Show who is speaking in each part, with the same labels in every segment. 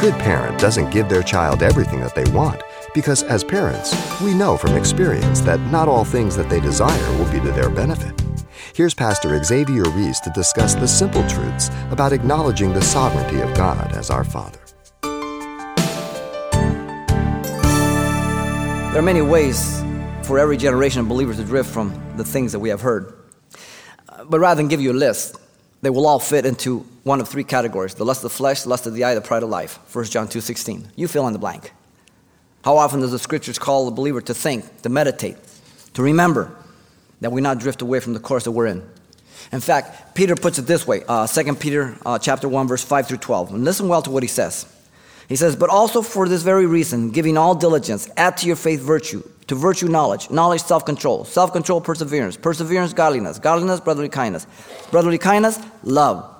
Speaker 1: good parent doesn't give their child everything that they want because, as parents, we know from experience that not all things that they desire will be to their benefit. Here's Pastor Xavier Reese to discuss the simple truths about acknowledging the sovereignty of God as our Father.
Speaker 2: There are many ways for every generation of believers to drift from the things that we have heard. But rather than give you a list, they will all fit into one of three categories the lust of the flesh, the lust of the eye, the pride of life. 1 John 2.16. You fill in the blank. How often does the scriptures call the believer to think, to meditate, to remember that we not drift away from the course that we're in? In fact, Peter puts it this way, uh, 2 Peter uh, chapter 1, verse 5 through 12. And listen well to what he says. He says, But also for this very reason, giving all diligence, add to your faith virtue, to virtue knowledge, knowledge self control, self control perseverance, perseverance godliness, godliness brotherly kindness, brotherly kindness love.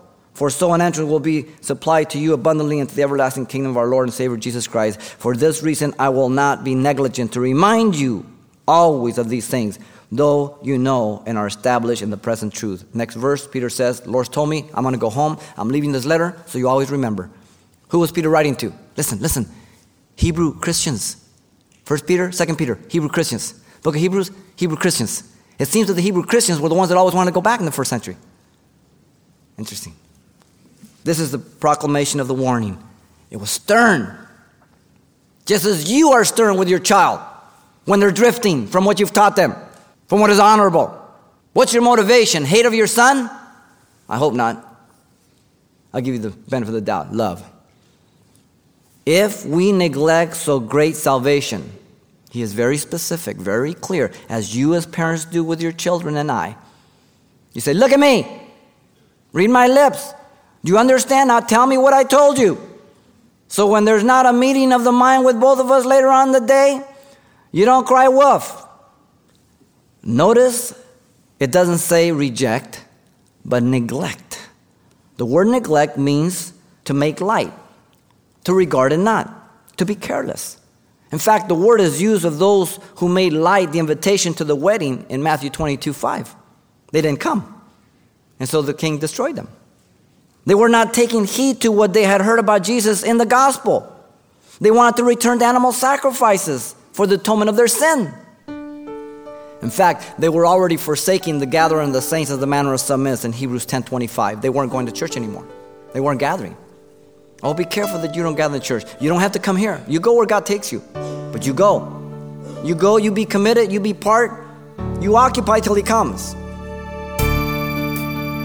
Speaker 2: For so an entrance will be supplied to you abundantly into the everlasting kingdom of our Lord and Savior Jesus Christ. For this reason, I will not be negligent to remind you always of these things, though you know and are established in the present truth. Next verse, Peter says, Lord's told me, I'm going to go home. I'm leaving this letter, so you always remember. Who was Peter writing to? Listen, listen. Hebrew Christians. First Peter, Second Peter, Hebrew Christians. Book of Hebrews, Hebrew Christians. It seems that the Hebrew Christians were the ones that always wanted to go back in the first century. Interesting. This is the proclamation of the warning. It was stern. Just as you are stern with your child when they're drifting from what you've taught them, from what is honorable. What's your motivation? Hate of your son? I hope not. I'll give you the benefit of the doubt. Love. If we neglect so great salvation, he is very specific, very clear, as you as parents do with your children and I. You say, Look at me, read my lips. Do you understand? Now tell me what I told you. So when there's not a meeting of the mind with both of us later on in the day, you don't cry wolf. Notice it doesn't say reject, but neglect. The word neglect means to make light, to regard it not, to be careless. In fact, the word is used of those who made light the invitation to the wedding in Matthew 22 5. They didn't come. And so the king destroyed them. They were not taking heed to what they had heard about Jesus in the gospel. They wanted to return to animal sacrifices for the atonement of their sin. In fact, they were already forsaking the gathering of the saints as the manner of some is in Hebrews 10:25. They weren't going to church anymore. They weren't gathering. Oh, be careful that you don't gather in church. You don't have to come here. You go where God takes you. But you go. You go, you be committed, you be part, you occupy till He comes.